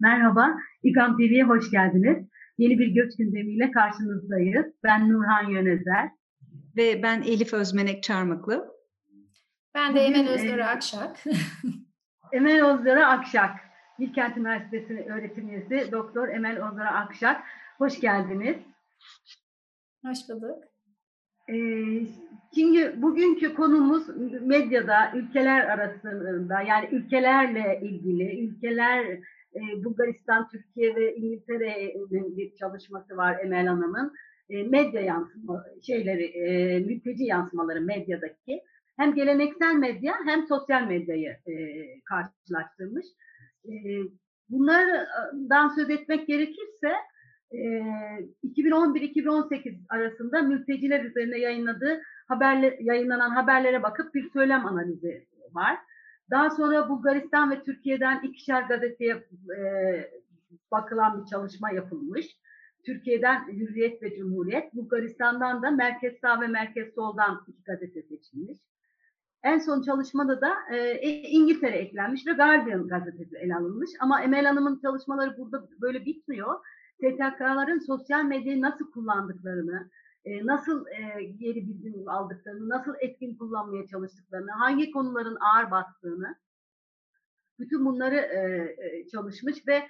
Merhaba, İGAM TV'ye hoş geldiniz. Yeni bir göç gündemiyle karşınızdayız. Ben Nurhan Yönezer. Ve ben Elif Özmenek Çarmıklı. Ben de Emel Özgür Akşak. Emel Özgür Akşak. Bilkent Üniversitesi öğretim üyesi Doktor Emel Özgür Akşak. Hoş geldiniz. Hoş bulduk. Ee, şimdi bugünkü konumuz medyada ülkeler arasında yani ülkelerle ilgili ülkeler e, Bulgaristan, Türkiye ve İngiltere'nin bir çalışması var Emel Hanım'ın. E, medya yansıma şeyleri, e, mülteci yansımaları medyadaki hem geleneksel medya hem sosyal medyayı e, karşılaştırmış. E, bunlardan söz etmek gerekirse e, 2011-2018 arasında mülteciler üzerine yayınladığı haberle, yayınlanan haberlere bakıp bir söylem analizi var. Daha sonra Bulgaristan ve Türkiye'den ikişer gazeteye e, bakılan bir çalışma yapılmış. Türkiye'den Hürriyet ve Cumhuriyet, Bulgaristan'dan da Merkez Sağ ve Merkez Sol'dan iki gazete seçilmiş. En son çalışmada da e, İngiltere eklenmiş ve Guardian gazetesi ele alınmış. Ama Emel Hanım'ın çalışmaları burada böyle bitmiyor. STK'ların sosyal medyayı nasıl kullandıklarını, e, nasıl e, geri bildirim aldıklarını, nasıl etkin kullanmaya çalıştıklarını, hangi konuların ağır bastığını, bütün bunları e, çalışmış ve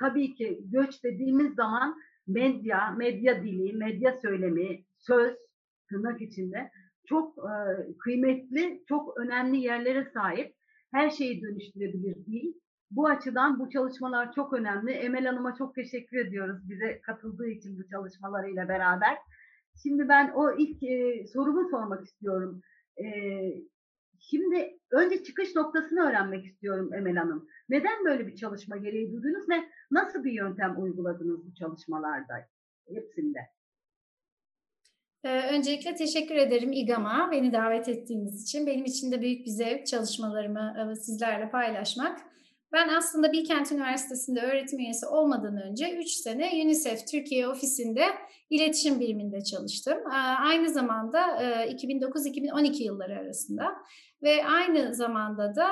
tabii ki göç dediğimiz zaman medya, medya dili, medya söylemi, söz tırnak içinde çok kıymetli, çok önemli yerlere sahip. Her şeyi dönüştürebilir dil. Bu açıdan bu çalışmalar çok önemli. Emel Hanım'a çok teşekkür ediyoruz bize katıldığı için bu çalışmalarıyla beraber. Şimdi ben o ilk e, sorumu sormak istiyorum. E, şimdi önce çıkış noktasını öğrenmek istiyorum Emel Hanım. Neden böyle bir çalışma gereği duydunuz ve nasıl bir yöntem uyguladınız bu çalışmalarda hepsinde? Ee, öncelikle teşekkür ederim İGAM'a beni davet ettiğiniz için. Benim için de büyük bir zevk çalışmalarımı e, sizlerle paylaşmak. Ben aslında Bilkent Üniversitesi'nde öğretim üyesi olmadan önce 3 sene UNICEF Türkiye ofisinde iletişim biriminde çalıştım. Aynı zamanda 2009-2012 yılları arasında ve aynı zamanda da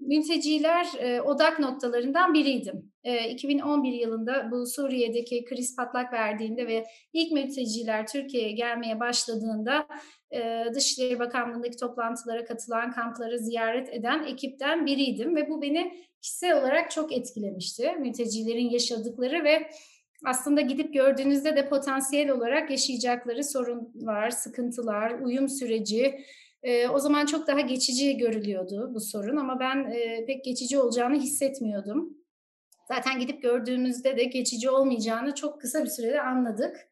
mülteciler odak noktalarından biriydim. 2011 yılında bu Suriye'deki kriz patlak verdiğinde ve ilk mülteciler Türkiye'ye gelmeye başladığında Dışişleri Bakanlığı'ndaki toplantılara katılan, kampları ziyaret eden ekipten biriydim ve bu beni kişisel olarak çok etkilemişti. Mültecilerin yaşadıkları ve aslında gidip gördüğünüzde de potansiyel olarak yaşayacakları sorunlar, sıkıntılar, uyum süreci, o zaman çok daha geçici görülüyordu bu sorun ama ben pek geçici olacağını hissetmiyordum. Zaten gidip gördüğümüzde de geçici olmayacağını çok kısa bir sürede anladık.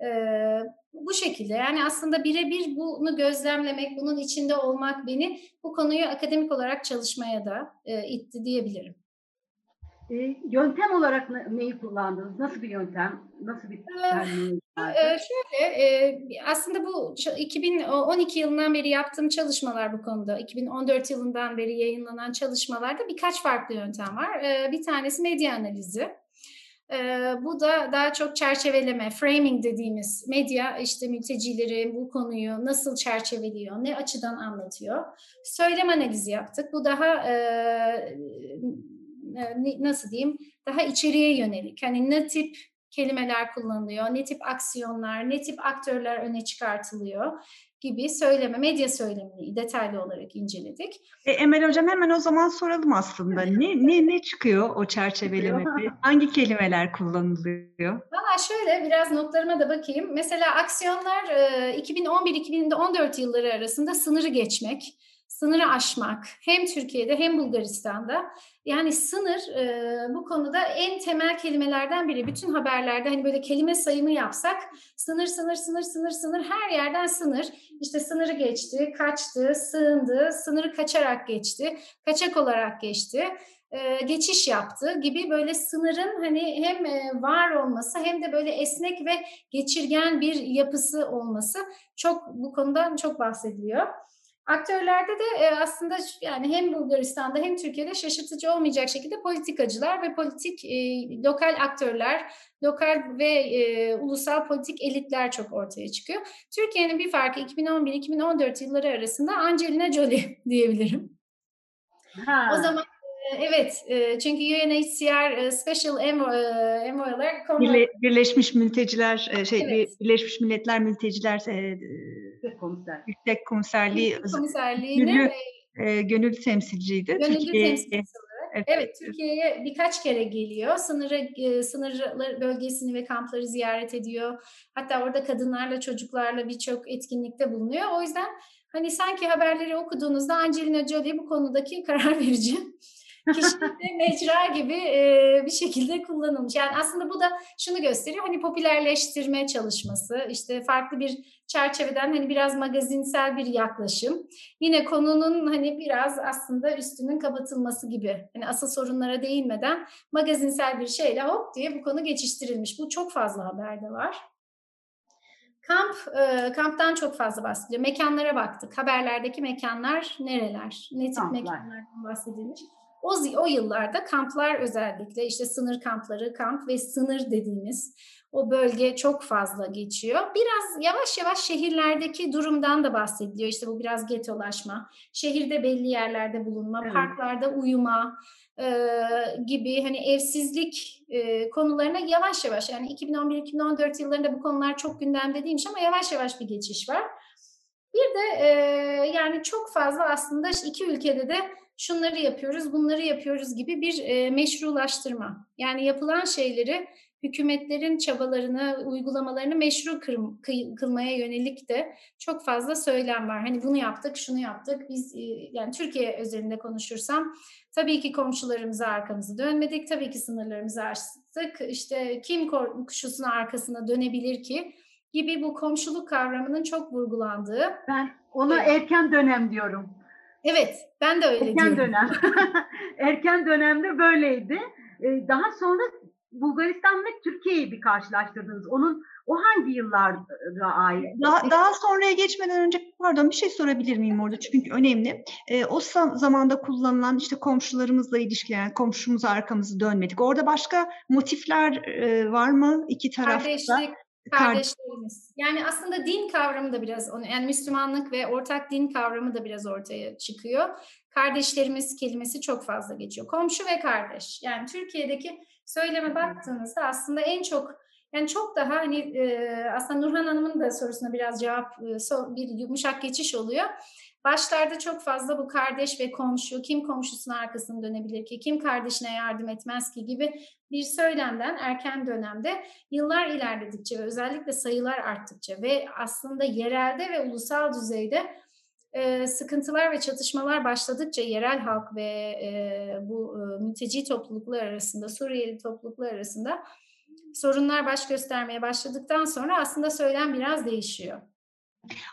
Ee, bu şekilde yani aslında birebir bunu gözlemlemek, bunun içinde olmak beni bu konuyu akademik olarak çalışmaya da e, itti diyebilirim. E, yöntem olarak neyi kullandınız? Nasıl bir yöntem? Nasıl bir? Ee, şöyle e, aslında bu 2012 yılından beri yaptığım çalışmalar bu konuda 2014 yılından beri yayınlanan çalışmalarda birkaç farklı yöntem var. Ee, bir tanesi medya analizi. E, bu da daha çok çerçeveleme, framing dediğimiz medya işte mültecileri bu konuyu nasıl çerçeveliyor, ne açıdan anlatıyor. Söylem analizi yaptık. Bu daha e, nasıl diyeyim, daha içeriye yönelik. Hani ne tip kelimeler kullanılıyor, ne tip aksiyonlar, ne tip aktörler öne çıkartılıyor gibi söyleme, medya söylemini detaylı olarak inceledik. E, Emel Hocam hemen o zaman soralım aslında. Ne ne ne çıkıyor o çerçevelemede? Hangi kelimeler kullanılıyor? Valla şöyle biraz notlarıma da bakayım. Mesela aksiyonlar 2011-2014 yılları arasında sınırı geçmek, sınırı aşmak hem Türkiye'de hem Bulgaristan'da yani sınır e, bu konuda en temel kelimelerden biri. Bütün haberlerde hani böyle kelime sayımı yapsak sınır sınır sınır sınır sınır her yerden sınır. İşte sınırı geçti, kaçtı, sığındı, sınırı kaçarak geçti, kaçak olarak geçti geçiş yaptı gibi böyle sınırın hani hem var olması hem de böyle esnek ve geçirgen bir yapısı olması çok bu konudan çok bahsediliyor. Aktörlerde de e, aslında yani hem Bulgaristan'da hem Türkiye'de şaşırtıcı olmayacak şekilde politikacılar ve politik e, lokal aktörler, lokal ve e, ulusal politik elitler çok ortaya çıkıyor. Türkiye'nin bir farkı 2011-2014 yılları arasında Angelina Jolie diyebilirim. Ha. O zaman Evet, e, çünkü UNHCR e, Special Envoy, e, olarak Birleşmiş Mülteciler e, şey Evet. Birleşmiş Milletler Mülteciler e, Yüksek komiser. Yüksek Komiserliği komiserliğinin Gönüllü e, e, gönül temsilciydi. Gönüllü Türkiye'ye- temsilcisi. Evet. Evet, Türkiye'ye birkaç kere geliyor. Sınırı, e, sınır bölgesini ve kampları ziyaret ediyor. Hatta orada kadınlarla, çocuklarla birçok etkinlikte bulunuyor. O yüzden hani sanki haberleri okuduğunuzda Angelina Jolie bu konudaki karar verici kişi de mecra gibi e, bir şekilde kullanılmış. Yani aslında bu da şunu gösteriyor. Hani popülerleştirme çalışması, işte farklı bir çerçeveden hani biraz magazinsel bir yaklaşım. Yine konunun hani biraz aslında üstünün kapatılması gibi. Hani asıl sorunlara değinmeden magazinsel bir şeyle hop diye bu konu geçiştirilmiş. Bu çok fazla haberde var. Kamp, e, kamptan çok fazla bahsediyor. Mekanlara baktık. Haberlerdeki mekanlar nereler? Ne tip Kamplar. mekanlardan bahsedilmiş? O, o yıllarda kamplar özellikle işte sınır kampları, kamp ve sınır dediğimiz o bölge çok fazla geçiyor. Biraz yavaş yavaş şehirlerdeki durumdan da bahsediliyor. İşte bu biraz getolaşma, şehirde belli yerlerde bulunma, Evet. parklarda uyuma e, gibi hani evsizlik e, konularına yavaş yavaş yani 2011-2014 yıllarında bu konular çok gündemde değilmiş ama yavaş yavaş bir geçiş var. Bir de e, yani çok fazla aslında iki ülkede de şunları yapıyoruz, bunları yapıyoruz gibi bir e, meşrulaştırma. Yani yapılan şeyleri hükümetlerin çabalarını, uygulamalarını meşru kır- kıy- kılmaya yönelik de çok fazla söylem var. Hani bunu yaptık, şunu yaptık. Biz e, yani Türkiye özelinde konuşursam tabii ki komşularımıza arkamızı dönmedik. Tabii ki sınırlarımızı açtık. İşte kim komşusuna arkasına dönebilir ki gibi bu komşuluk kavramının çok vurgulandığı. Ben ona erken dönem diyorum. Evet, ben de öyle Erken diyorum. dönem. erken dönemde böyleydi. Ee, Daha sonra Bulgaristan ve Türkiye'yi bir karşılaştırdınız. Onun o hangi yıllara ait? Daha, daha sonraya geçmeden önce pardon bir şey sorabilir miyim orada çünkü önemli. Ee, o zamanda kullanılan işte komşularımızla ilişkiler, yani komşumuza arkamızı dönmedik. Orada başka motifler e, var mı iki tarafta? Kardeşlik, Kar- kardeşlerimiz. Yani aslında din kavramı da biraz, onu- yani Müslümanlık ve ortak din kavramı da biraz ortaya çıkıyor. Kardeşlerimiz kelimesi çok fazla geçiyor. Komşu ve kardeş. Yani Türkiye'deki söyleme baktığınızda aslında en çok yani çok daha hani e, aslında Nurhan Hanım'ın da sorusuna biraz cevap e, bir yumuşak geçiş oluyor. Başlarda çok fazla bu kardeş ve komşu, kim komşusuna arkasını dönebilir ki, kim kardeşine yardım etmez ki gibi bir söylemden erken dönemde yıllar ilerledikçe ve özellikle sayılar arttıkça ve aslında yerelde ve ulusal düzeyde e, sıkıntılar ve çatışmalar başladıkça yerel halk ve e, bu e, mülteci topluluklar arasında, Suriyeli topluluklar arasında sorunlar baş göstermeye başladıktan sonra aslında söylem biraz değişiyor.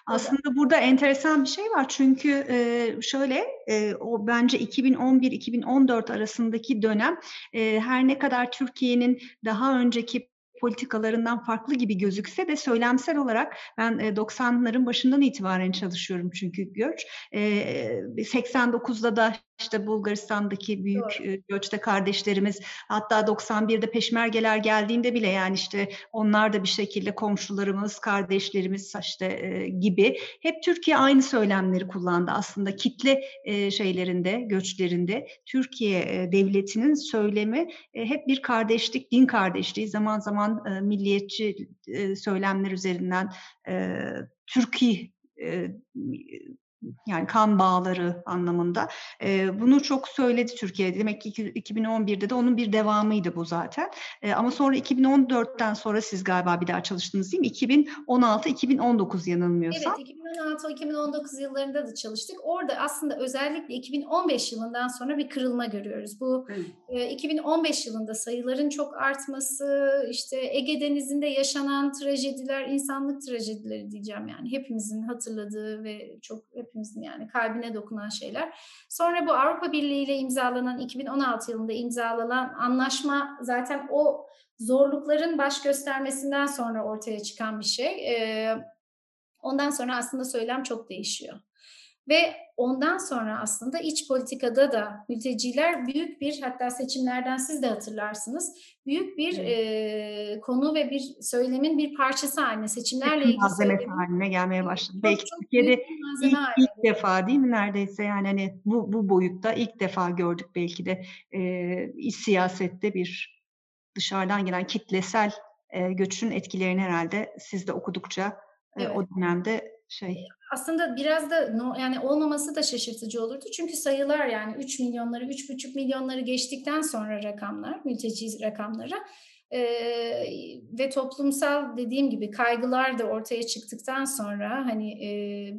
Aslında burada enteresan bir şey var. Çünkü e, şöyle e, o bence 2011-2014 arasındaki dönem e, her ne kadar Türkiye'nin daha önceki politikalarından farklı gibi gözükse de söylemsel olarak ben e, 90'ların başından itibaren çalışıyorum çünkü göç. E, 89'da da işte Bulgaristan'daki büyük Doğru. e, göçte kardeşlerimiz hatta 91'de peşmergeler geldiğinde bile yani işte onlar da bir şekilde komşularımız, kardeşlerimiz işte e, gibi hep Türkiye aynı söylemleri kullandı aslında kitle e, şeylerinde, göçlerinde Türkiye e, devletinin söylemi e, hep bir kardeşlik, din kardeşliği, zaman zaman e, milliyetçi e, söylemler üzerinden e, Türkiye yani kan bağları anlamında. E, bunu çok söyledi Türkiye. Demek ki iki- 2011'de de onun bir devamıydı bu zaten. E, ama sonra 2014'ten sonra siz galiba bir daha çalıştınız değil mi? 2016-2019 yanılmıyorsam. Evet, 2016-2019 yıllarında da çalıştık. Orada aslında özellikle 2015 yılından sonra bir kırılma görüyoruz. Bu e, 2015 yılında sayıların çok artması, işte Ege Denizi'nde yaşanan trajediler, insanlık trajedileri diyeceğim yani hepimizin hatırladığı ve çok hepimizin yani kalbine dokunan şeyler. Sonra bu Avrupa Birliği ile imzalanan 2016 yılında imzalanan anlaşma zaten o zorlukların baş göstermesinden sonra ortaya çıkan bir şey. Ondan sonra aslında söylem çok değişiyor. Ve ondan sonra aslında iç politikada da mülteciler büyük bir hatta seçimlerden siz de hatırlarsınız büyük bir evet. e, konu ve bir söylemin bir parçası haline seçimlerle ilgili malzemesi haline gelmeye başladı. Çok, Belki çok Türkiye'de ilk, ilk defa değil mi neredeyse yani hani bu bu boyutta ilk defa gördük belki de e, siyasette bir dışarıdan gelen kitlesel e, göçün etkilerini herhalde siz de okudukça e, evet. o dönemde şey aslında biraz da yani olmaması da şaşırtıcı olurdu. Çünkü sayılar yani 3 milyonları, 3,5 milyonları geçtikten sonra rakamlar, mülteci rakamları e, ve toplumsal dediğim gibi kaygılar da ortaya çıktıktan sonra hani e,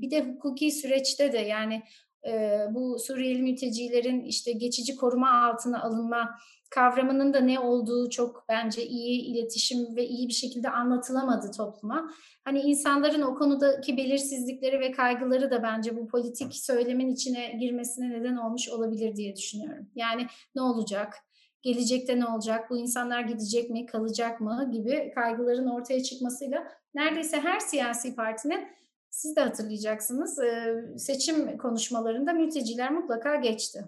bir de hukuki süreçte de yani e, bu Suriyeli mültecilerin işte geçici koruma altına alınma kavramının da ne olduğu çok bence iyi iletişim ve iyi bir şekilde anlatılamadı topluma. Hani insanların o konudaki belirsizlikleri ve kaygıları da bence bu politik söylemin içine girmesine neden olmuş olabilir diye düşünüyorum. Yani ne olacak? Gelecekte ne olacak? Bu insanlar gidecek mi, kalacak mı gibi kaygıların ortaya çıkmasıyla neredeyse her siyasi partinin siz de hatırlayacaksınız seçim konuşmalarında mülteciler mutlaka geçti.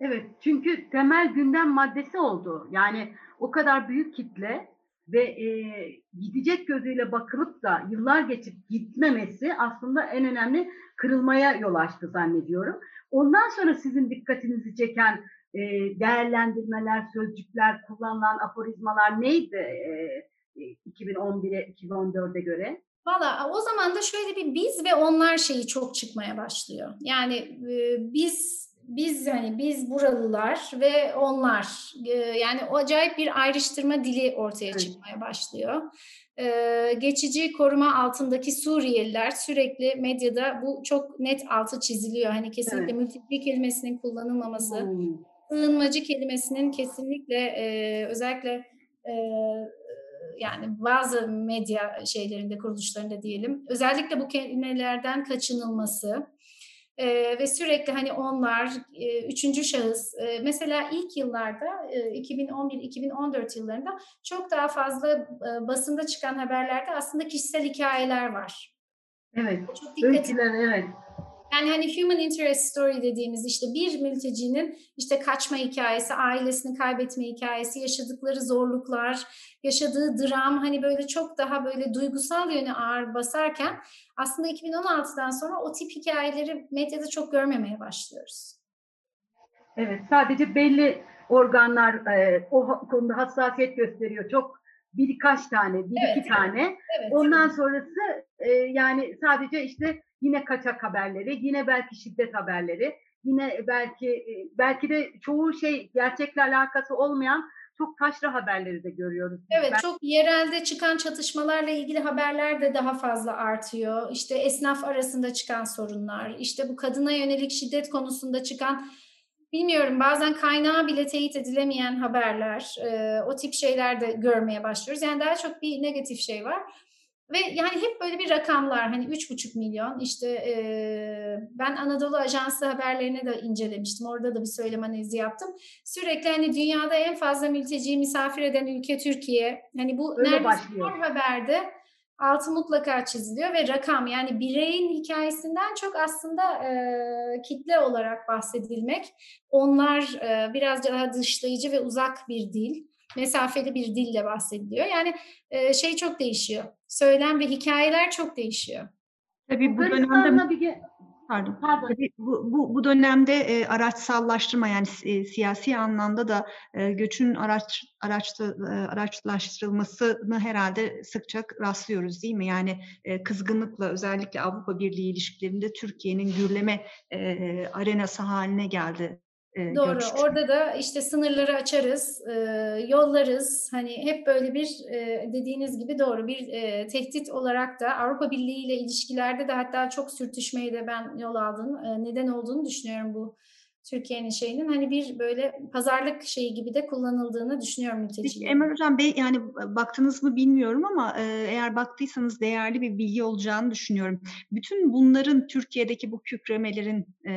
Evet, çünkü temel gündem maddesi oldu. Yani o kadar büyük kitle ve e, gidecek gözüyle bakılıp da yıllar geçip gitmemesi aslında en önemli kırılmaya yol açtı zannediyorum. Ondan sonra sizin dikkatinizi çeken e, değerlendirmeler, sözcükler, kullanılan aforizmalar neydi e, 2011'e, 2014'e göre? Valla o zaman da şöyle bir biz ve onlar şeyi çok çıkmaya başlıyor. Yani e, biz biz hani biz buralılar ve onlar yani o acayip bir ayrıştırma dili ortaya çıkmaya başlıyor. Ee, geçici koruma altındaki Suriyeliler sürekli medyada bu çok net altı çiziliyor. Hani kesinlikle evet. mülteci kelimesinin kullanılmaması, hmm. sığınmacı kelimesinin kesinlikle e, özellikle e, yani bazı medya şeylerinde kuruluşlarında diyelim özellikle bu kelimelerden kaçınılması e, ve sürekli hani onlar e, üçüncü şahıs e, mesela ilk yıllarda e, 2011-2014 yıllarında çok daha fazla e, basında çıkan haberlerde aslında kişisel hikayeler var. Evet. Çok öyküler evet. Yani hani human interest story dediğimiz işte bir mültecinin işte kaçma hikayesi, ailesini kaybetme hikayesi, yaşadıkları zorluklar, yaşadığı dram hani böyle çok daha böyle duygusal yönü ağır basarken aslında 2016'dan sonra o tip hikayeleri medyada çok görmemeye başlıyoruz. Evet, sadece belli organlar e, o konuda hassasiyet gösteriyor. Çok birkaç tane, bir evet, iki tane. Evet, Ondan evet. sonrası e, yani sadece işte yine kaçak haberleri, yine belki şiddet haberleri, yine belki e, belki de çoğu şey gerçekle alakası olmayan çok taşra haberleri de görüyoruz. Evet, ben... çok yerelde çıkan çatışmalarla ilgili haberler de daha fazla artıyor. İşte esnaf arasında çıkan sorunlar, işte bu kadına yönelik şiddet konusunda çıkan bilmiyorum bazen kaynağı bile teyit edilemeyen haberler, e, o tip şeyler de görmeye başlıyoruz. Yani daha çok bir negatif şey var. Ve yani hep böyle bir rakamlar hani üç buçuk milyon işte e, ben Anadolu Ajansı haberlerini de incelemiştim. Orada da bir söylem analizi yaptım. Sürekli hani dünyada en fazla mülteciyi misafir eden ülke Türkiye. Hani bu Öyle neredeyse her haberde altı mutlaka çiziliyor ve rakam yani bireyin hikayesinden çok aslında e, kitle olarak bahsedilmek. Onlar e, biraz daha dışlayıcı ve uzak bir dil mesafeli bir dille bahsediliyor. Yani e, şey çok değişiyor. Söylem ve hikayeler çok değişiyor. Tabii bu dönemde bir Pardon. Pardon. Tabii bu, bu, bu dönemde e, araçsallaştırma yani e, siyasi anlamda da e, göçün araç, araçta, e, araçlaştırılmasını herhalde sıkça rastlıyoruz değil mi? Yani e, kızgınlıkla özellikle Avrupa Birliği ilişkilerinde Türkiye'nin gürleme e, arenası haline geldi e, Doğru. Görüştük. Orada da işte sınırları açarız, e, yollarız. Hani hep böyle bir e, dediğiniz gibi doğru bir e, tehdit olarak da Avrupa Birliği ile ilişkilerde de hatta çok sürtüşmeye de ben yol aldığını, e, neden olduğunu düşünüyorum bu Türkiye'nin şeyinin hani bir böyle pazarlık şeyi gibi de kullanıldığını düşünüyorum mültecilerin. Emel Hocam Bey yani baktınız mı bilmiyorum ama e, eğer baktıysanız değerli bir bilgi olacağını düşünüyorum. Bütün bunların Türkiye'deki bu kükremelerin e,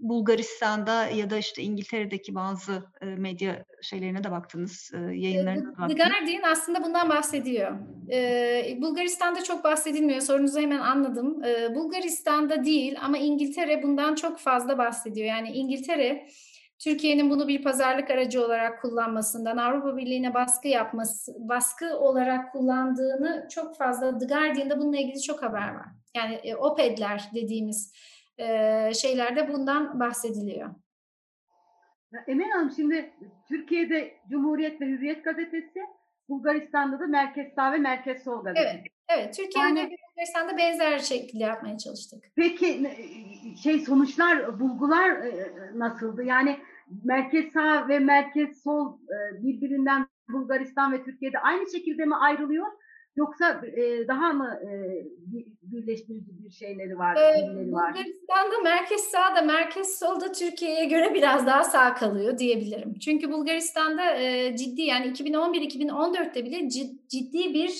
Bulgaristan'da ya da işte İngiltere'deki bazı medya şeylerine de baktınız, yayınlarına da The baktınız. Guardian aslında bundan bahsediyor. Ee, Bulgaristan'da çok bahsedilmiyor. Sorunuzu hemen anladım. Ee, Bulgaristan'da değil ama İngiltere bundan çok fazla bahsediyor. Yani İngiltere Türkiye'nin bunu bir pazarlık aracı olarak kullanmasından, Avrupa Birliği'ne baskı yapması, baskı olarak kullandığını çok fazla The Guardian'da bununla ilgili çok haber var. Yani e, OPED'ler dediğimiz e, şeylerde bundan bahsediliyor. Ya Emel Hanım şimdi Türkiye'de Cumhuriyet ve Hürriyet gazetesi, Bulgaristan'da da Merkez Sağ ve Merkez Sol gazetesi. Evet, evet. Türkiye'de Yani- Bulgaristan'da benzer şekilde yapmaya çalıştık. Peki şey sonuçlar, bulgular nasıldı? Yani Merkez Sağ ve Merkez Sol birbirinden Bulgaristan ve Türkiye'de aynı şekilde mi ayrılıyor? Yoksa e, daha mı e, bir- birleştirici bir şeyleri var, Ee? Bulgaristan'da merkez sağda, merkez solda Türkiye'ye göre biraz daha sağ kalıyor diyebilirim. Çünkü Bulgaristan'da e, ciddi yani 2011-2014'te bile cid- ciddi bir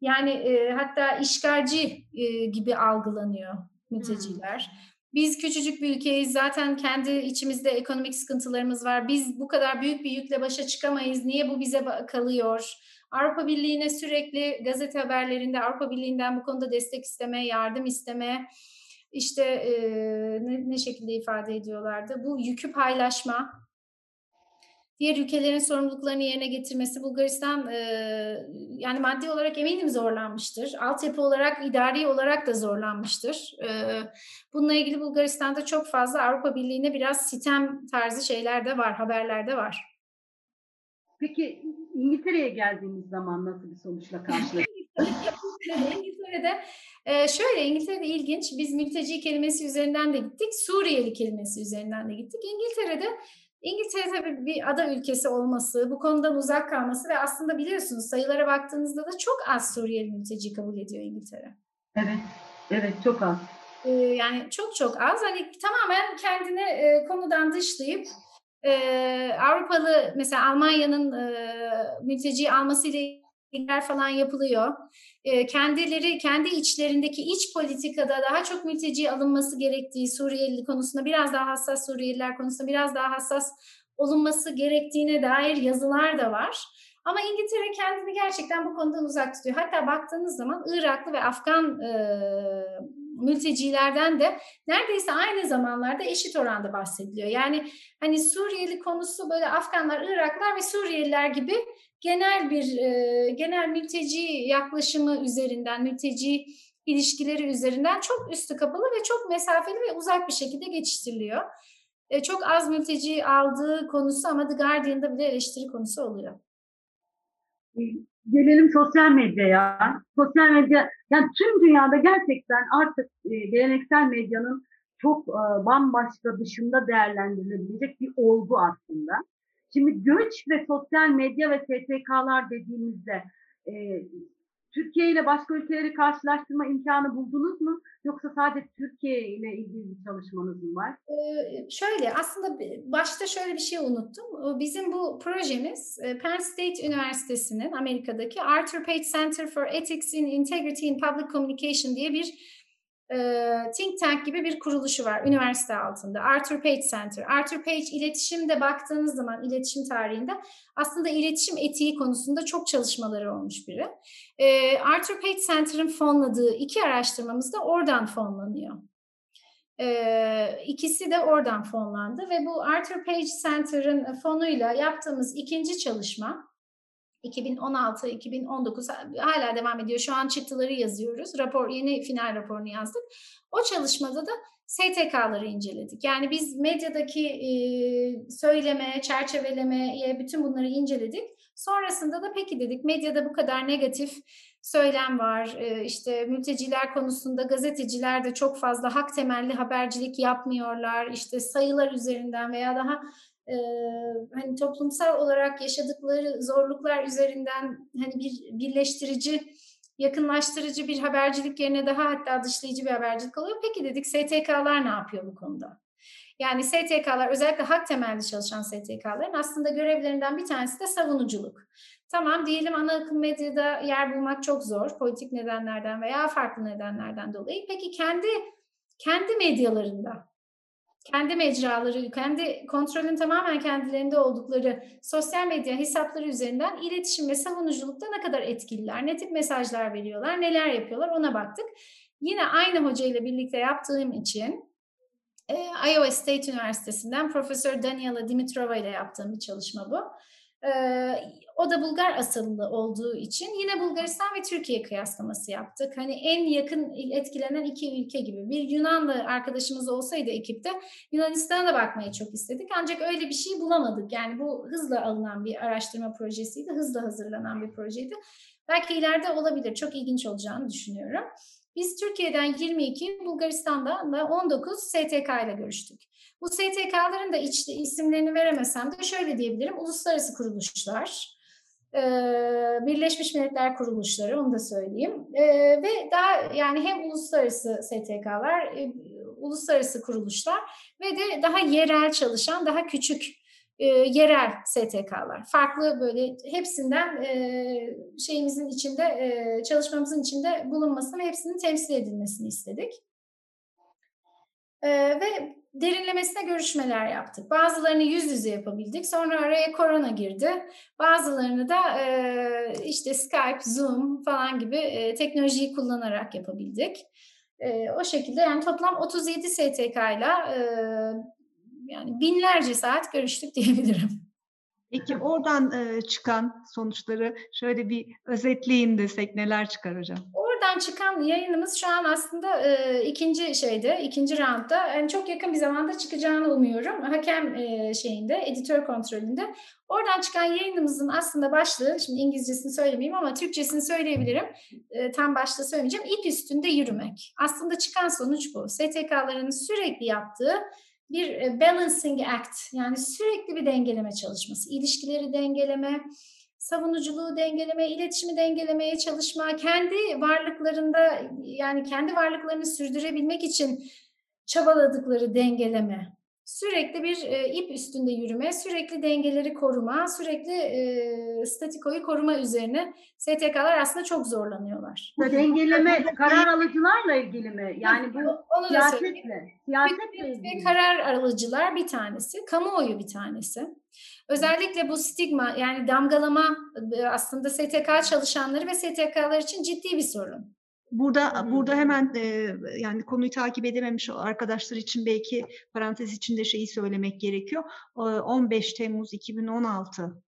yani e, hatta işgalci e, gibi algılanıyor mülteciler. Biz küçücük bir ülkeyiz. Zaten kendi içimizde ekonomik sıkıntılarımız var. Biz bu kadar büyük bir yükle başa çıkamayız. Niye bu bize kalıyor? Avrupa Birliği'ne sürekli gazete haberlerinde Avrupa Birliği'nden bu konuda destek isteme, yardım isteme, işte e, ne, ne şekilde ifade ediyorlardı? Bu yükü paylaşma, diğer ülkelerin sorumluluklarını yerine getirmesi Bulgaristan e, yani maddi olarak eminim zorlanmıştır. Altyapı olarak, idari olarak da zorlanmıştır. E, bununla ilgili Bulgaristan'da çok fazla Avrupa Birliği'ne biraz sitem tarzı şeyler de var, haberler de var. Peki İngiltere'ye geldiğimiz zaman nasıl bir sonuçla karşılaştık? İngiltere'de, İngiltere'de e, şöyle İngiltere'de ilginç biz mülteci kelimesi üzerinden de gittik Suriyeli kelimesi üzerinden de gittik İngiltere'de İngiltere tabii bir ada ülkesi olması bu konudan uzak kalması ve aslında biliyorsunuz sayılara baktığınızda da çok az Suriyeli mülteci kabul ediyor İngiltere. Evet, evet çok az. E, yani çok çok az hani tamamen kendini e, konudan dışlayıp e, Avrupalı mesela Almanya'nın e, mülteci almasıyla ilgiler falan yapılıyor. E, kendileri kendi içlerindeki iç politikada daha çok mülteci alınması gerektiği Suriyeli konusunda biraz daha hassas Suriyeliler konusunda biraz daha hassas olunması gerektiğine dair yazılar da var. Ama İngiltere kendini gerçekten bu konudan uzak tutuyor. Hatta baktığınız zaman Iraklı ve Afgan e, mültecilerden de neredeyse aynı zamanlarda eşit oranda bahsediliyor. Yani hani Suriyeli konusu böyle Afganlar, Iraklar ve Suriyeliler gibi genel bir e, genel mülteci yaklaşımı üzerinden, mülteci ilişkileri üzerinden çok üstü kapalı ve çok mesafeli ve uzak bir şekilde geçiştiriliyor. E, çok az mülteci aldığı konusu ama The Guardian'da bile eleştiri konusu oluyor. Gelelim sosyal medyaya. Sosyal medya, yani tüm dünyada gerçekten artık e, geleneksel medyanın çok e, bambaşka dışında değerlendirilebilecek bir olgu aslında. Şimdi göç ve sosyal medya ve STK'lar dediğimizde e, Türkiye ile başka ülkeleri karşılaştırma imkanı buldunuz mu? Yoksa sadece Türkiye ile ilgili bir çalışmanız mı var? Ee, şöyle aslında başta şöyle bir şey unuttum. Bizim bu projemiz e, Penn State Üniversitesi'nin Amerika'daki Arthur Page Center for Ethics in Integrity in Public Communication diye bir e, think tank gibi bir kuruluşu var üniversite altında. Arthur Page Center. Arthur Page iletişimde baktığınız zaman iletişim tarihinde aslında iletişim etiği konusunda çok çalışmaları olmuş biri. E, Arthur Page Center'ın fonladığı iki araştırmamız da oradan fonlanıyor. E, ikisi de oradan fonlandı ve bu Arthur Page Center'ın fonuyla yaptığımız ikinci çalışma 2016-2019 hala devam ediyor. Şu an çıktıları yazıyoruz. Rapor yeni final raporunu yazdık. O çalışmada da STK'ları inceledik. Yani biz medyadaki e, söyleme, çerçevelemeye bütün bunları inceledik. Sonrasında da peki dedik medyada bu kadar negatif söylem var. E, işte mülteciler konusunda gazeteciler de çok fazla hak temelli habercilik yapmıyorlar. İşte sayılar üzerinden veya daha e, hani toplumsal olarak yaşadıkları zorluklar üzerinden hani bir birleştirici, yakınlaştırıcı bir habercilik yerine daha hatta dışlayıcı bir habercilik oluyor. Peki dedik STK'lar ne yapıyor bu konuda? Yani STK'lar özellikle hak temelli çalışan STK'ların aslında görevlerinden bir tanesi de savunuculuk. Tamam diyelim ana akım medyada yer bulmak çok zor politik nedenlerden veya farklı nedenlerden dolayı. Peki kendi kendi medyalarında kendi mecraları, kendi kontrolün tamamen kendilerinde oldukları sosyal medya hesapları üzerinden iletişim ve savunuculukta ne kadar etkililer, ne tip mesajlar veriyorlar, neler yapıyorlar ona baktık. Yine aynı hocayla birlikte yaptığım için e, Iowa State Üniversitesi'nden Profesör Daniela Dimitrova ile yaptığım bir çalışma bu. E, o da Bulgar asıllı olduğu için yine Bulgaristan ve Türkiye kıyaslaması yaptık. Hani en yakın etkilenen iki ülke gibi. Bir Yunanlı arkadaşımız olsaydı ekipte Yunanistan'a da bakmayı çok istedik. Ancak öyle bir şey bulamadık. Yani bu hızla alınan bir araştırma projesiydi. Hızla hazırlanan bir projeydi. Belki ileride olabilir. Çok ilginç olacağını düşünüyorum. Biz Türkiye'den 22, Bulgaristan'dan da 19 STK ile görüştük. Bu STK'ların da iç, isimlerini veremesem de şöyle diyebilirim. Uluslararası kuruluşlar, Birleşmiş Milletler kuruluşları onu da söyleyeyim. Ve daha yani hem uluslararası STK'lar, uluslararası kuruluşlar ve de daha yerel çalışan, daha küçük e, yerel STK'lar. Farklı böyle hepsinden e, şeyimizin içinde, e, çalışmamızın içinde bulunmasını ve hepsinin temsil edilmesini istedik. E, ve derinlemesine görüşmeler yaptık. Bazılarını yüz yüze yapabildik. Sonra araya korona girdi. Bazılarını da e, işte Skype, Zoom falan gibi e, teknolojiyi kullanarak yapabildik. E, o şekilde yani toplam 37 STK ile yani binlerce saat görüştük diyebilirim. Peki oradan e, çıkan sonuçları şöyle bir özetleyin desek neler çıkar hocam? Oradan çıkan yayınımız şu an aslında e, ikinci şeyde, ikinci roundda yani çok yakın bir zamanda çıkacağını umuyorum. Hakem e, şeyinde, editör kontrolünde. Oradan çıkan yayınımızın aslında başlığı, şimdi İngilizcesini söylemeyeyim ama Türkçesini söyleyebilirim. E, tam başta söylemeyeceğim. İp üstünde yürümek. Aslında çıkan sonuç bu. STK'ların sürekli yaptığı bir e, balancing act yani sürekli bir dengeleme çalışması, ilişkileri dengeleme, savunuculuğu dengeleme, iletişimi dengelemeye çalışma, kendi varlıklarında yani kendi varlıklarını sürdürebilmek için çabaladıkları dengeleme. Sürekli bir e, ip üstünde yürüme, sürekli dengeleri koruma, sürekli e, statikoyu koruma üzerine STK'lar aslında çok zorlanıyorlar. Dengeleme karar alıcılarla ilgili mi? Yani bu Onu siyasetle. Siyasetle ilgili. Karar alıcılar bir tanesi, kamuoyu bir tanesi. Özellikle bu stigma yani damgalama e, aslında STK çalışanları ve STK'lar için ciddi bir sorun. Burada burada hemen e, yani konuyu takip edememiş arkadaşlar için belki parantez içinde şeyi söylemek gerekiyor. E, 15 Temmuz 2016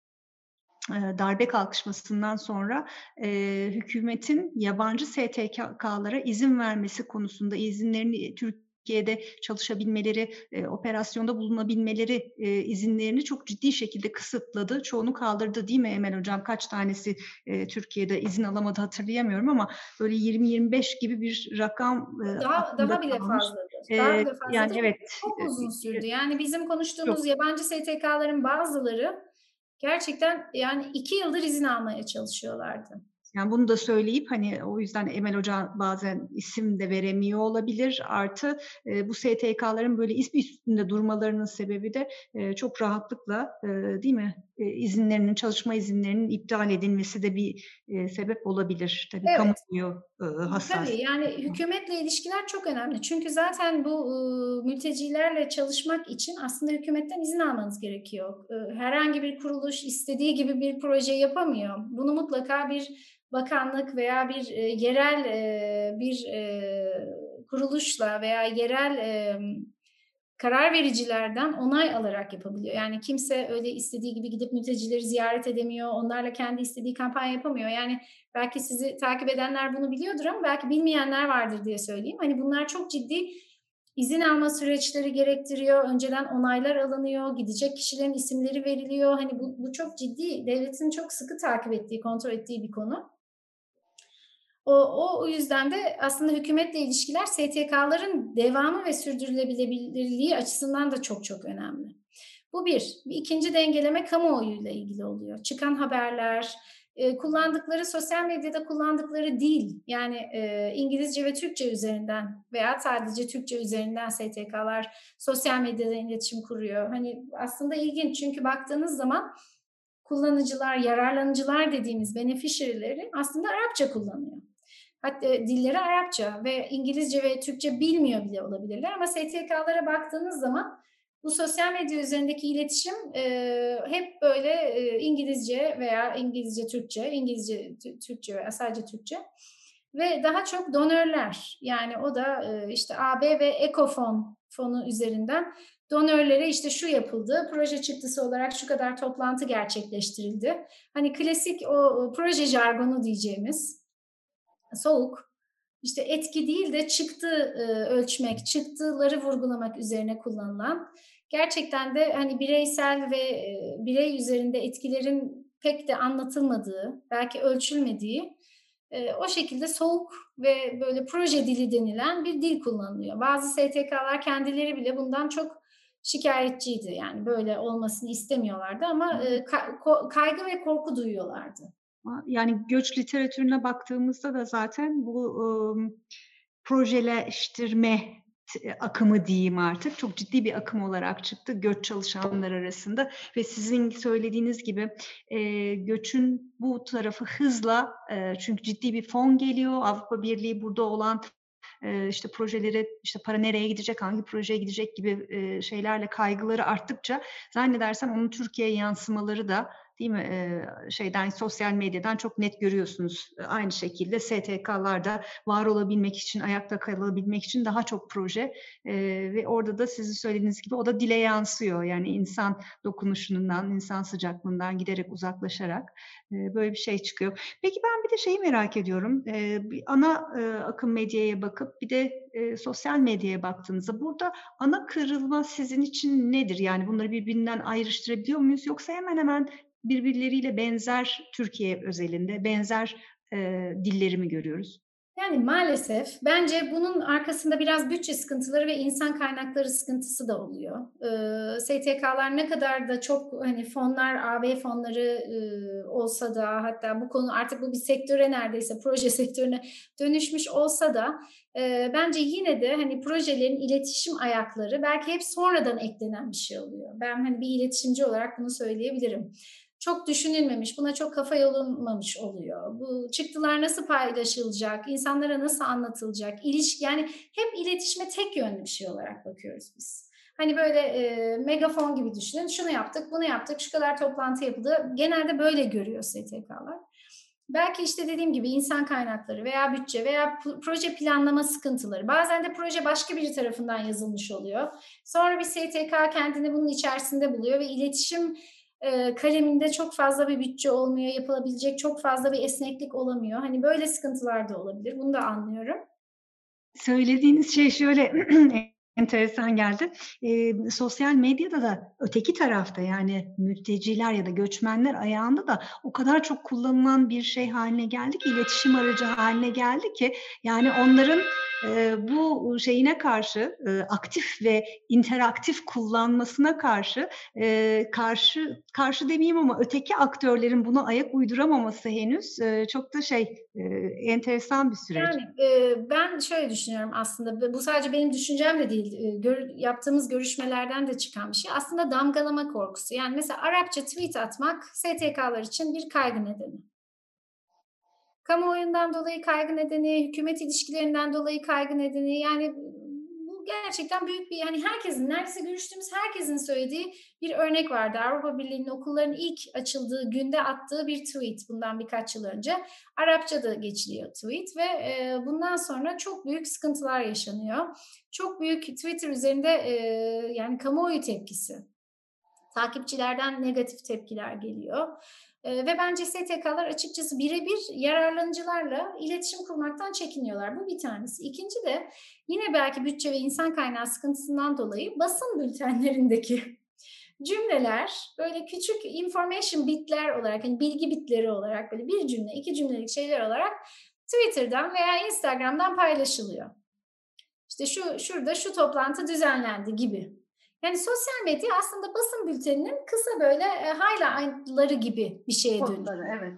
e, darbe kalkışmasından sonra e, hükümetin yabancı STK'lara izin vermesi konusunda izinlerini Türk Türkiye'de çalışabilmeleri, e, operasyonda bulunabilmeleri e, izinlerini çok ciddi şekilde kısıtladı. Çoğunu kaldırdı değil mi Emel Hocam? Kaç tanesi e, Türkiye'de izin alamadı hatırlayamıyorum ama böyle 20-25 gibi bir rakam e, daha daha bile fazla. Daha bile fazla. Yani evet. Çok uzun sürdü. Yani bizim konuştuğumuz çok. yabancı STK'ların bazıları gerçekten yani iki yıldır izin almaya çalışıyorlardı. Yani bunu da söyleyip hani o yüzden Emel Hoca bazen isim de veremiyor olabilir. Artı e, bu STK'ların böyle ismi üstünde durmalarının sebebi de e, çok rahatlıkla e, değil mi e, izinlerinin, çalışma izinlerinin iptal edilmesi de bir e, sebep olabilir. Tabii evet. kamuoyu e, hassas. Tabii yani hükümetle ilişkiler çok önemli. Çünkü zaten bu e, mültecilerle çalışmak için aslında hükümetten izin almanız gerekiyor. E, herhangi bir kuruluş istediği gibi bir proje yapamıyor. Bunu mutlaka bir bakanlık veya bir e, yerel e, bir e, kuruluşla veya yerel e, karar vericilerden onay alarak yapabiliyor. Yani kimse öyle istediği gibi gidip mültecileri ziyaret edemiyor, onlarla kendi istediği kampanya yapamıyor. Yani belki sizi takip edenler bunu biliyordur ama belki bilmeyenler vardır diye söyleyeyim. Hani bunlar çok ciddi izin alma süreçleri gerektiriyor. Önceden onaylar alınıyor, gidecek kişilerin isimleri veriliyor. Hani bu, bu çok ciddi, devletin çok sıkı takip ettiği, kontrol ettiği bir konu. O, o, yüzden de aslında hükümetle ilişkiler STK'ların devamı ve sürdürülebilirliği açısından da çok çok önemli. Bu bir. bir ikinci dengeleme kamuoyuyla ilgili oluyor. Çıkan haberler, e, kullandıkları sosyal medyada kullandıkları dil yani e, İngilizce ve Türkçe üzerinden veya sadece Türkçe üzerinden STK'lar sosyal medyada iletişim kuruyor. Hani aslında ilginç çünkü baktığınız zaman kullanıcılar, yararlanıcılar dediğimiz beneficiary'leri aslında Arapça kullanıyor. Hatta dilleri Arapça ve İngilizce ve Türkçe bilmiyor bile olabilirler ama STK'lara baktığınız zaman bu sosyal medya üzerindeki iletişim e, hep böyle e, İngilizce veya İngilizce Türkçe, İngilizce Türkçe veya sadece Türkçe ve daha çok donörler yani o da e, işte AB ve Ecofon fonu üzerinden donörlere işte şu yapıldı, proje çıktısı olarak şu kadar toplantı gerçekleştirildi. Hani klasik o proje jargonu diyeceğimiz soğuk, işte etki değil de çıktı e, ölçmek, çıktıları vurgulamak üzerine kullanılan gerçekten de hani bireysel ve e, birey üzerinde etkilerin pek de anlatılmadığı, belki ölçülmediği e, o şekilde soğuk ve böyle proje dili denilen bir dil kullanılıyor. Bazı STK'lar kendileri bile bundan çok şikayetçiydi. Yani böyle olmasını istemiyorlardı ama kaygı ve korku duyuyorlardı. Yani göç literatürüne baktığımızda da zaten bu ıı, projeleştirme akımı diyeyim artık. Çok ciddi bir akım olarak çıktı göç çalışanlar arasında ve sizin söylediğiniz gibi e, göçün bu tarafı hızla e, çünkü ciddi bir fon geliyor. Avrupa Birliği burada olan e, işte projeleri işte para nereye gidecek hangi projeye gidecek gibi e, şeylerle kaygıları arttıkça zannedersem onun Türkiye'ye yansımaları da değil mi e, şeyden sosyal medyadan çok net görüyorsunuz. Aynı şekilde STK'larda var olabilmek için, ayakta kalabilmek için daha çok proje e, ve orada da sizin söylediğiniz gibi o da dile yansıyor. Yani insan dokunuşundan, insan sıcaklığından giderek uzaklaşarak e, böyle bir şey çıkıyor. Peki ben bir de şeyi merak ediyorum. E, ana e, akım medyaya bakıp bir de e, sosyal medyaya baktığınızda burada ana kırılma sizin için nedir? Yani bunları birbirinden ayrıştırabiliyor muyuz? Yoksa hemen hemen birbirleriyle benzer Türkiye özelinde benzer e, dilleri mi görüyoruz? Yani maalesef bence bunun arkasında biraz bütçe sıkıntıları ve insan kaynakları sıkıntısı da oluyor. Ee, STK'lar ne kadar da çok hani fonlar, AB fonları e, olsa da hatta bu konu artık bu bir sektöre neredeyse proje sektörüne dönüşmüş olsa da e, bence yine de hani projelerin iletişim ayakları belki hep sonradan eklenen bir şey oluyor. Ben hani bir iletişimci olarak bunu söyleyebilirim çok düşünülmemiş, buna çok kafa yorulmamış oluyor. Bu çıktılar nasıl paylaşılacak, insanlara nasıl anlatılacak, ilişki yani hep iletişime tek yönlü bir şey olarak bakıyoruz biz. Hani böyle e, megafon gibi düşünün, şunu yaptık, bunu yaptık, şu kadar toplantı yapıldı. Genelde böyle görüyor STK'lar. Belki işte dediğim gibi insan kaynakları veya bütçe veya proje planlama sıkıntıları. Bazen de proje başka biri tarafından yazılmış oluyor. Sonra bir STK kendini bunun içerisinde buluyor ve iletişim kaleminde çok fazla bir bütçe olmuyor, yapılabilecek çok fazla bir esneklik olamıyor. Hani böyle sıkıntılar da olabilir. Bunu da anlıyorum. Söylediğiniz şey şöyle enteresan geldi. E, sosyal medyada da öteki tarafta yani mülteciler ya da göçmenler ayağında da o kadar çok kullanılan bir şey haline geldi ki iletişim aracı haline geldi ki yani onların bu şeyine karşı aktif ve interaktif kullanmasına karşı karşı karşı demeyeyim ama öteki aktörlerin buna ayak uyduramaması henüz çok da şey enteresan bir süreç. Yani ben şöyle düşünüyorum aslında bu sadece benim düşüncem de değil yaptığımız görüşmelerden de çıkan bir şey aslında damgalama korkusu yani mesela Arapça tweet atmak STK'lar için bir kaygı nedeni. Kamuoyundan dolayı kaygı nedeni, hükümet ilişkilerinden dolayı kaygı nedeni yani bu gerçekten büyük bir yani herkesin neredeyse görüştüğümüz herkesin söylediği bir örnek vardı. Avrupa Birliği'nin okulların ilk açıldığı günde attığı bir tweet bundan birkaç yıl önce. Arapçada geçiliyor tweet ve e, bundan sonra çok büyük sıkıntılar yaşanıyor. Çok büyük Twitter üzerinde e, yani kamuoyu tepkisi. Takipçilerden negatif tepkiler geliyor. Ve bence STK'lar açıkçası birebir yararlanıcılarla iletişim kurmaktan çekiniyorlar. Bu bir tanesi. İkinci de yine belki bütçe ve insan kaynağı sıkıntısından dolayı basın bültenlerindeki cümleler böyle küçük information bitler olarak, yani bilgi bitleri olarak böyle bir cümle, iki cümlelik şeyler olarak Twitter'dan veya Instagram'dan paylaşılıyor. İşte şu şurada şu toplantı düzenlendi gibi. Yani sosyal medya aslında basın bülteninin kısa böyle e, highlightları gibi bir şeye dönüyor. evet.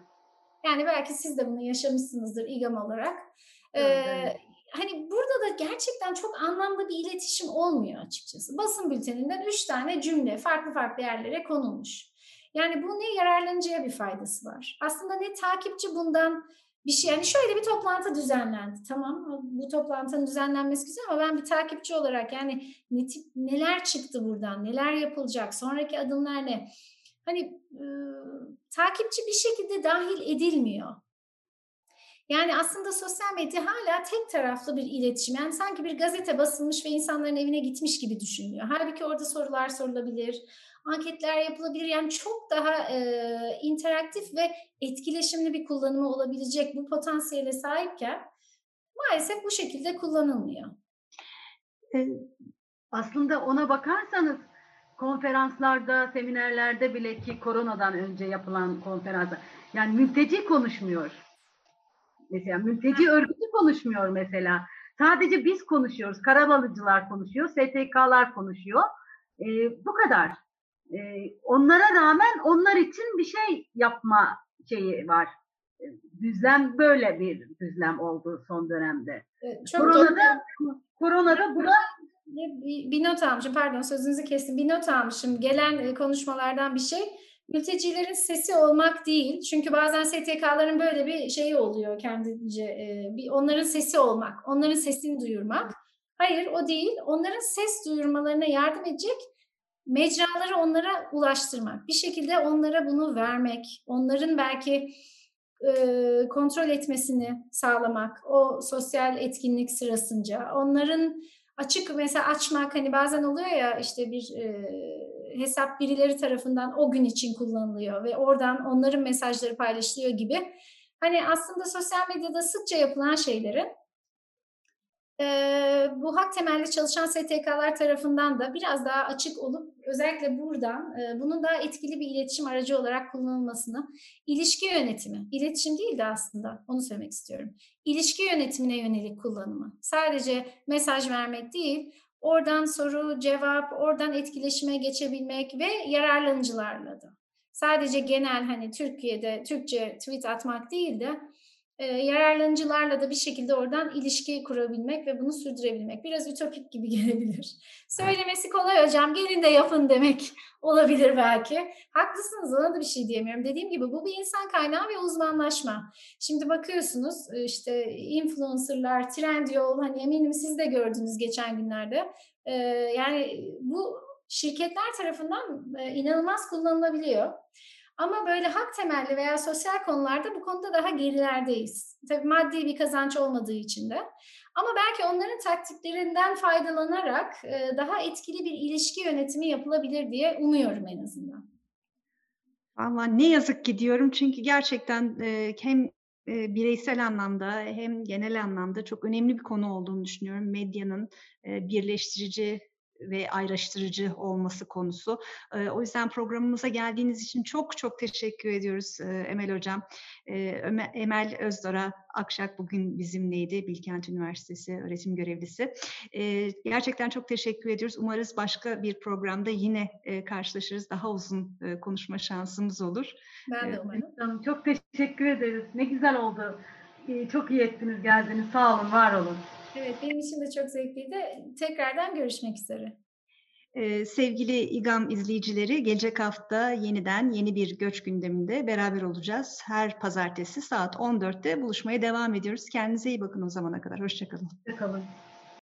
Yani belki siz de bunu yaşamışsınızdır İGAM olarak. Evet, ee, evet. Hani burada da gerçekten çok anlamlı bir iletişim olmuyor açıkçası. Basın bülteninden üç tane cümle farklı farklı yerlere konulmuş. Yani bu ne yararlanıcıya bir faydası var. Aslında ne takipçi bundan bir şey yani şöyle bir toplantı düzenlendi. Tamam bu toplantının düzenlenmesi güzel ama ben bir takipçi olarak yani ne tip neler çıktı buradan, neler yapılacak, sonraki adımlar ne? Hani e, takipçi bir şekilde dahil edilmiyor. Yani aslında sosyal medya hala tek taraflı bir iletişim. Yani sanki bir gazete basılmış ve insanların evine gitmiş gibi düşünülüyor. Halbuki orada sorular sorulabilir, anketler yapılabilir. Yani çok daha e, interaktif ve etkileşimli bir kullanımı olabilecek bu potansiyele sahipken maalesef bu şekilde kullanılmıyor. Aslında ona bakarsanız konferanslarda, seminerlerde bile ki koronadan önce yapılan konferanslar yani mülteci konuşmuyor. Mesela mülteci örgütü konuşmuyor mesela. Sadece biz konuşuyoruz. Karabalıcılar konuşuyor, STK'lar konuşuyor. Ee, bu kadar. Ee, onlara rağmen onlar için bir şey yapma şeyi var. Ee, düzlem böyle bir düzlem oldu son dönemde. Evet, çok koronada, koronada buna bir, bir not almışım, pardon sözünüzü kestim. Bir not almışım. Gelen e, konuşmalardan bir şey. Mültecilerin sesi olmak değil. Çünkü bazen STK'ların böyle bir şeyi oluyor kendince. E, bir onların sesi olmak, onların sesini duyurmak. Hayır o değil. Onların ses duyurmalarına yardım edecek mecraları onlara ulaştırmak. Bir şekilde onlara bunu vermek. Onların belki e, kontrol etmesini sağlamak. O sosyal etkinlik sırasınca. Onların açık mesela açmak hani bazen oluyor ya işte bir e, hesap birileri tarafından o gün için kullanılıyor ve oradan onların mesajları paylaşılıyor gibi. Hani aslında sosyal medyada sıkça yapılan şeylerin e, bu hak temelli çalışan STK'lar tarafından da biraz daha açık olup özellikle buradan e, bunun daha etkili bir iletişim aracı olarak kullanılmasını, ilişki yönetimi, iletişim değil de aslında onu söylemek istiyorum. İlişki yönetimine yönelik kullanımı. Sadece mesaj vermek değil, oradan soru, cevap, oradan etkileşime geçebilmek ve yararlanıcılarla da. Sadece genel hani Türkiye'de Türkçe tweet atmak değil de e, yararlanıcılarla da bir şekilde oradan ilişki kurabilmek ve bunu sürdürebilmek. Biraz ütopik gibi gelebilir. Söylemesi kolay hocam gelin de yapın demek olabilir belki. Haklısınız ona da bir şey diyemiyorum. Dediğim gibi bu bir insan kaynağı ve uzmanlaşma. Şimdi bakıyorsunuz işte influencerlar, Trendyol hani eminim siz de gördünüz geçen günlerde. E, yani bu şirketler tarafından e, inanılmaz kullanılabiliyor. Ama böyle hak temelli veya sosyal konularda bu konuda daha gerilerdeyiz. Tabii maddi bir kazanç olmadığı için de. Ama belki onların taktiklerinden faydalanarak daha etkili bir ilişki yönetimi yapılabilir diye umuyorum en azından. Valla ne yazık ki diyorum çünkü gerçekten hem bireysel anlamda hem genel anlamda çok önemli bir konu olduğunu düşünüyorum. Medyanın birleştirici ve ayrıştırıcı olması konusu. O yüzden programımıza geldiğiniz için çok çok teşekkür ediyoruz Emel Hocam. Emel Özdora Akşak bugün bizimleydi. Bilkent Üniversitesi öğretim görevlisi. Gerçekten çok teşekkür ediyoruz. Umarız başka bir programda yine karşılaşırız. Daha uzun konuşma şansımız olur. Ben de umarım. Çok teşekkür ederiz. Ne güzel oldu. Çok iyi ettiniz geldiniz. Sağ olun, var olun. Evet, benim için de çok zevkliydi. Tekrardan görüşmek üzere. Ee, sevgili İGAM izleyicileri, gelecek hafta yeniden yeni bir göç gündeminde beraber olacağız. Her pazartesi saat 14'te buluşmaya devam ediyoruz. Kendinize iyi bakın o zamana kadar. Hoşçakalın. Hoşçakalın.